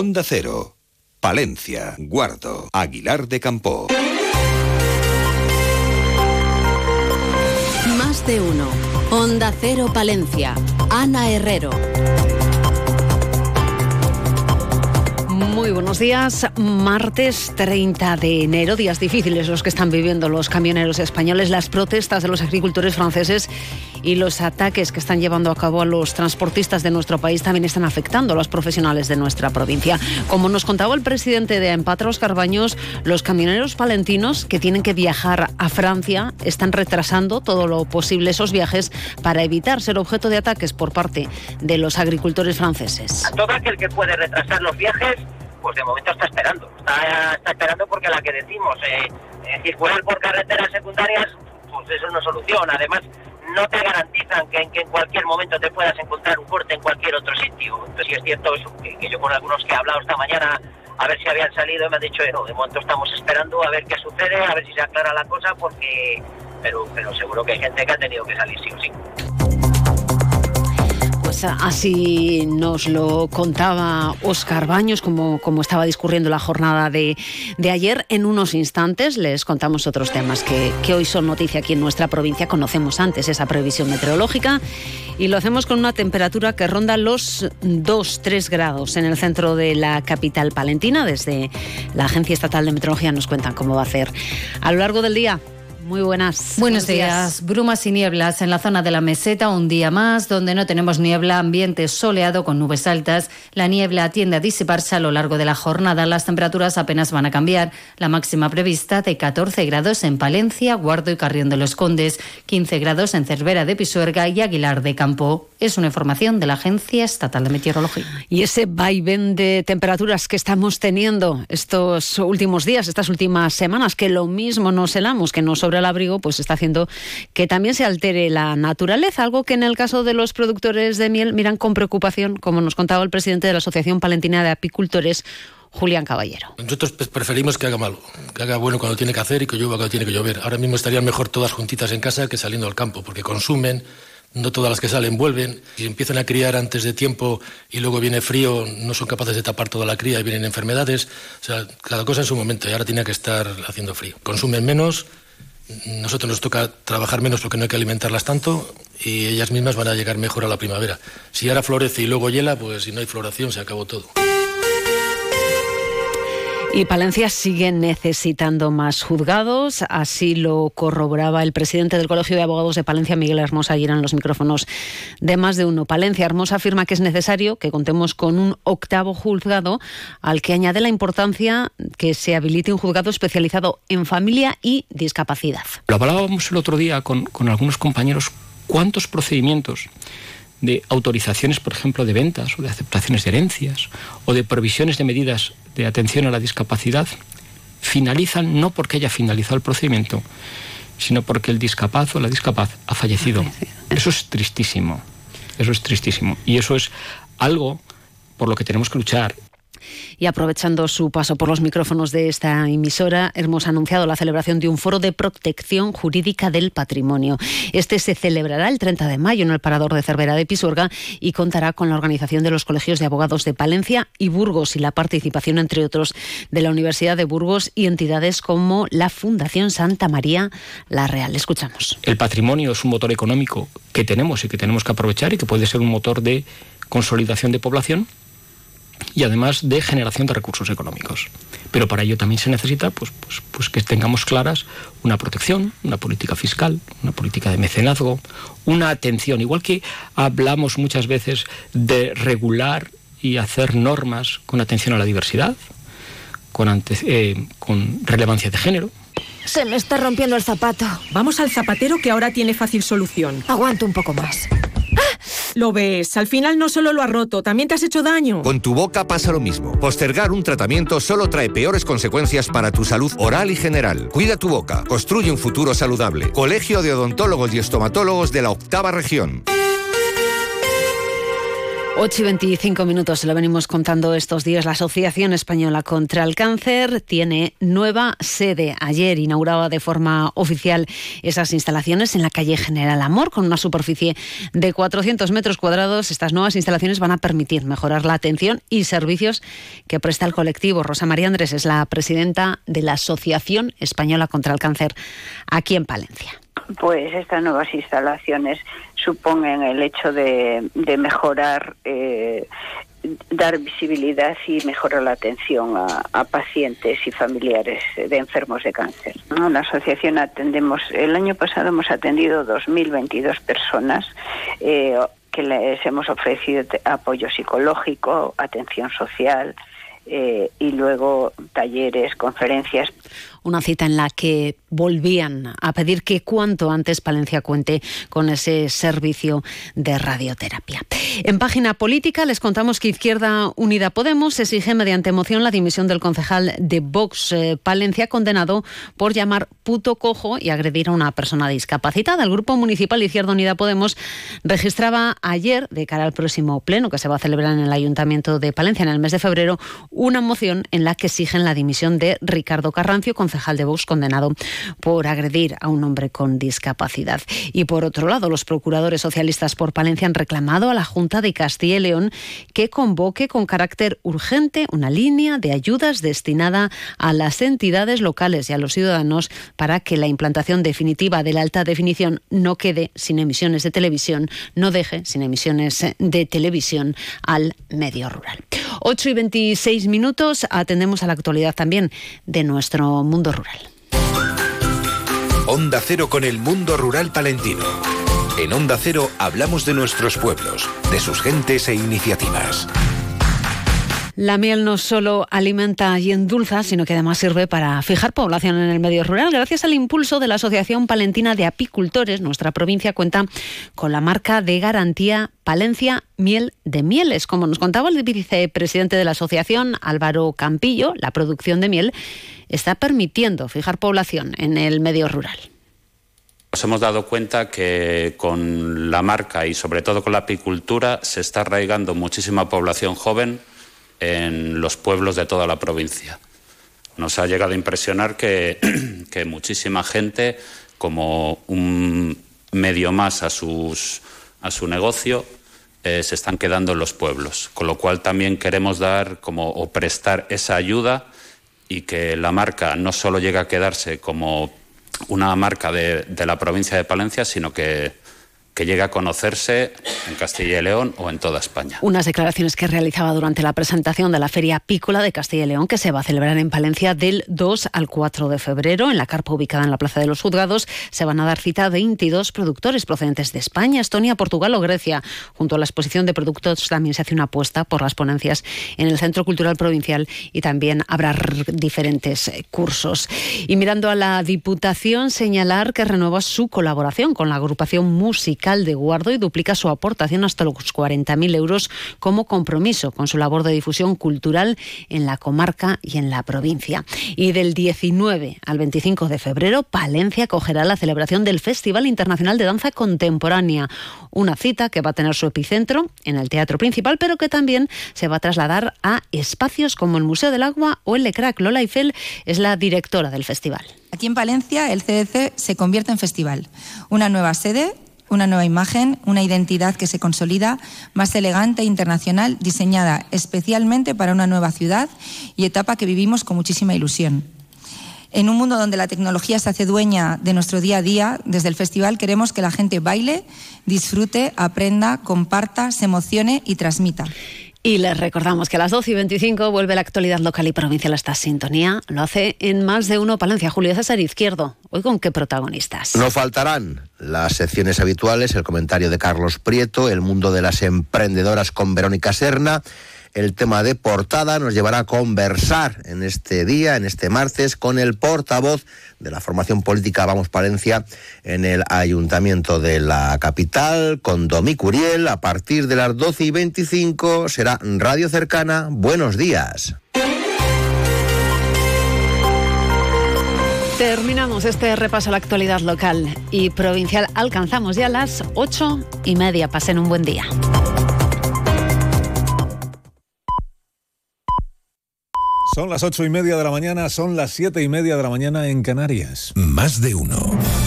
Onda Cero. Palencia, Guardo, Aguilar de Campo. Más de uno. Onda Cero Palencia. Ana Herrero. Muy buenos días. Martes 30 de enero, días difíciles los que están viviendo los camioneros españoles, las protestas de los agricultores franceses y los ataques que están llevando a cabo a los transportistas de nuestro país también están afectando a los profesionales de nuestra provincia. Como nos contaba el presidente de Empatros Carbaños, los camioneros palentinos que tienen que viajar a Francia están retrasando todo lo posible esos viajes para evitar ser objeto de ataques por parte de los agricultores franceses. todo aquel que puede retrasar los viajes pues de momento está esperando. Está, esperando porque la que decimos, eh, eh, circular por carreteras secundarias, pues eso no solución. Además, no te garantizan que en, que en cualquier momento te puedas encontrar un corte en cualquier otro sitio. Entonces, sí es cierto eso, que, yo con algunos que he hablado esta mañana, a ver si habían salido, me han dicho, no, de momento estamos esperando a ver qué sucede, a ver si se aclara la cosa, porque... Pero, pero seguro que hay gente que ha tenido que salir sí o sí. Pues así nos lo contaba Oscar Baños, como, como estaba discurriendo la jornada de, ayer. En unos instantes les contamos otros temas que, que hoy son noticia aquí en nuestra provincia. Conocemos antes esa previsión meteorológica y lo hacemos con una temperatura que ronda los 2-3 grados en el centro de la capital palentina. Desde la Agencia Estatal de Meteorología nos cuentan cómo va a ser a lo largo del día. Muy buenas. Buenos, días. Brumas y nieblas en la zona de la meseta un día más, donde no tenemos niebla, ambiente soleado con nubes altas. La niebla tiende a disiparse a lo largo de la jornada. Las temperaturas apenas van a cambiar. La máxima prevista de 14 grados en Palencia, Guardo y Carrión de los Condes, 15 grados en Cervera de Pisuerga y Aguilar de Campo. Es una información de la Agencia Estatal de Meteorología. Y ese vaivén de temperaturas que estamos teniendo estos últimos días, estas últimas semanas, que lo mismo nos helamos, que nos sobra el abrigo, pues está haciendo que también se altere la naturaleza, algo que en el caso de los productores de miel miran con preocupación, como nos contaba el presidente de la Asociación Palentina de Apicultores, Julián Caballero. Nosotros preferimos que haga malo, que haga bueno cuando tiene que hacer y que llueva cuando tiene que llover. Ahora mismo estarían mejor todas juntitas en casa que saliendo al campo, porque consumen, no todas las que salen vuelven. Si empiezan a criar antes de tiempo y luego viene frío, no son capaces de tapar toda la cría y vienen enfermedades. O sea, cada cosa en su momento y ahora tiene que estar haciendo frío. Consumen menos, nosotros nos toca trabajar menos porque no hay que alimentarlas tanto y ellas mismas van a llegar mejor a la primavera. Si ahora florece y luego hiela, pues si no hay floración se acabó todo. Y Palencia sigue necesitando más juzgados, así lo corroboraba el presidente del Colegio de Abogados de Palencia, Miguel Hermosa, ayer en los micrófonos de más de uno. Palencia Hermosa afirma que es necesario que contemos con un octavo juzgado, al que añade la importancia que se habilite un juzgado especializado en familia y discapacidad. Lo hablábamos el otro día con, con algunos compañeros, ¿cuántos procedimientos? De autorizaciones, por ejemplo, de ventas o de aceptaciones de herencias o de provisiones de medidas de atención a la discapacidad, finalizan no porque haya finalizado el procedimiento, sino porque el discapaz o la discapaz ha fallecido. Eso es tristísimo. Eso es tristísimo. Y eso es algo por lo que tenemos que luchar y aprovechando su paso por los micrófonos de esta emisora, hemos anunciado la celebración de un foro de protección jurídica del patrimonio. Este se celebrará el 30 de mayo en el Parador de Cervera de Pisuerga y contará con la organización de los colegios de abogados de Palencia y Burgos y la participación, entre otros, de la Universidad de Burgos y entidades como la Fundación Santa María La Real. Escuchamos. El patrimonio es un motor económico que tenemos y que tenemos que aprovechar y que puede ser un motor de consolidación de población y además de generación de recursos económicos. Pero para ello también se necesita pues, pues, pues, que tengamos claras una protección, una política fiscal, una política de mecenazgo, una atención, igual que hablamos muchas veces de regular y hacer normas con atención a la diversidad, con, eh, con relevancia de género, se me está rompiendo el zapato. Vamos al zapatero que ahora tiene fácil solución. Aguanto un poco más. Lo ves, al final no solo lo ha roto, también te has hecho daño. Con tu boca pasa lo mismo. Postergar un tratamiento solo trae peores consecuencias para tu salud oral y general. Cuida tu boca, construye un futuro saludable. Colegio de Odontólogos y Estomatólogos de la Octava Región. 8 y 25 minutos, se lo venimos contando estos días. La Asociación Española contra el Cáncer tiene nueva sede. Ayer inauguraba de forma oficial esas instalaciones en la calle General Amor, con una superficie de 400 metros cuadrados. Estas nuevas instalaciones van a permitir mejorar la atención y servicios que presta el colectivo. Rosa María Andrés es la presidenta de la Asociación Española contra el Cáncer aquí en Palencia pues estas nuevas instalaciones suponen el hecho de, mejorar, eh, dar visibilidad y mejorar la atención a, pacientes y familiares de enfermos de cáncer. La asociación atendemos, el año pasado hemos atendido 2.022 personas. Eh, que les hemos ofrecido apoyo psicológico, atención social, eh, y luego talleres, conferencias una cita en la que volvían a pedir que cuanto antes Palencia cuente con ese servicio de radioterapia. En página política les contamos que Izquierda Unida Podemos exige mediante moción la dimisión del concejal de Vox eh, Palencia condenado por llamar puto cojo y agredir a una persona discapacitada. El Grupo Municipal Izquierda Unida Podemos registraba ayer, de cara al próximo pleno que se va a celebrar en el Ayuntamiento de Palencia en el mes de febrero, una moción en la que exigen la dimisión de Ricardo Carrancio, concejal de Vox condenado por agredir a un hombre con discapacidad. Y por otro lado, los procuradores socialistas por Palencia han reclamado a la Junta de Castilla y León que convoque con carácter urgente una línea de ayudas destinada a las entidades locales y a los ciudadanos para que la implantación definitiva de la alta definición no quede sin emisiones de televisión, no deje sin emisiones de televisión al medio rural. 8 y 26 minutos atendemos a la actualidad también de nuestro mundo rural. Onda Cero con el mundo rural palentino. En Onda Cero hablamos de nuestros pueblos, de sus gentes e iniciativas. La miel no solo alimenta y endulza, sino que además sirve para fijar población en el medio rural. Gracias al impulso de la Asociación Palentina de Apicultores, nuestra provincia cuenta con la marca de garantía Palencia Miel de Mieles. Como nos contaba el vicepresidente de la asociación, Álvaro Campillo, la producción de miel está permitiendo fijar población en el medio rural. Nos hemos dado cuenta que con la marca y sobre todo con la apicultura se está arraigando muchísima población joven en los pueblos de toda la provincia. Nos ha llegado a impresionar que, muchísima gente, como un medio más a, sus, a su negocio, eh, se están quedando en los pueblos. Con lo cual también queremos dar como o prestar esa ayuda y que la marca no solo llegue a quedarse como una marca de la provincia de Palencia, sino que que llegue a conocerse en Castilla y León o en toda España. Unas declaraciones que realizaba durante la presentación de la Feria Apícola de Castilla y León, que se va a celebrar en Palencia del 2 al 4 de febrero. En la carpa ubicada en la Plaza de los Juzgados se van a dar cita a 22 productores procedentes de España, Estonia, Portugal o Grecia. Junto a la exposición de productos también se hace una apuesta por las ponencias en el Centro Cultural Provincial y también habrá diferentes cursos. Y mirando a la Diputación, señalar que renueva su colaboración con la agrupación música de Guardo y duplica su aportación hasta los 40.000 euros como compromiso con su labor de difusión cultural en la comarca y en la provincia. Y del 19 al 25 de febrero, Palencia acogerá la celebración del Festival Internacional de Danza Contemporánea, una cita que va a tener su epicentro en el Teatro Principal, pero que también se va a trasladar a espacios como el Museo del Agua o el Lecrac. Lola Eiffel es la directora del festival. Aquí en Palencia el CDC se convierte en festival, una nueva sede una nueva imagen, una identidad que se consolida, más elegante e internacional, diseñada especialmente para una nueva ciudad y etapa que vivimos con muchísima ilusión. En un mundo donde la tecnología se hace dueña de nuestro día a día, desde el festival queremos que la gente baile, disfrute, aprenda, comparta, se emocione y transmita. Y les recordamos que a las 12 y 25 vuelve la actualidad local y provincial a esta sintonía. Lo hace en más de uno Palencia. Julio César Izquierdo. Hoy con qué protagonistas. No faltarán las secciones habituales, el comentario de Carlos Prieto, el mundo de las emprendedoras con Verónica Serna el tema de portada nos llevará a conversar en este día, en este martes, con el portavoz de la formación política Vamos Palencia en el Ayuntamiento de la capital, con Domi Curiel. A partir de las 12 y 25 será Radio Cercana. Buenos días. Terminamos este repaso a la actualidad local y provincial. Alcanzamos ya las ocho y media. Pasen un buen día. Son las ocho y media de la mañana, son las siete y media de la mañana en Canarias. Más de uno.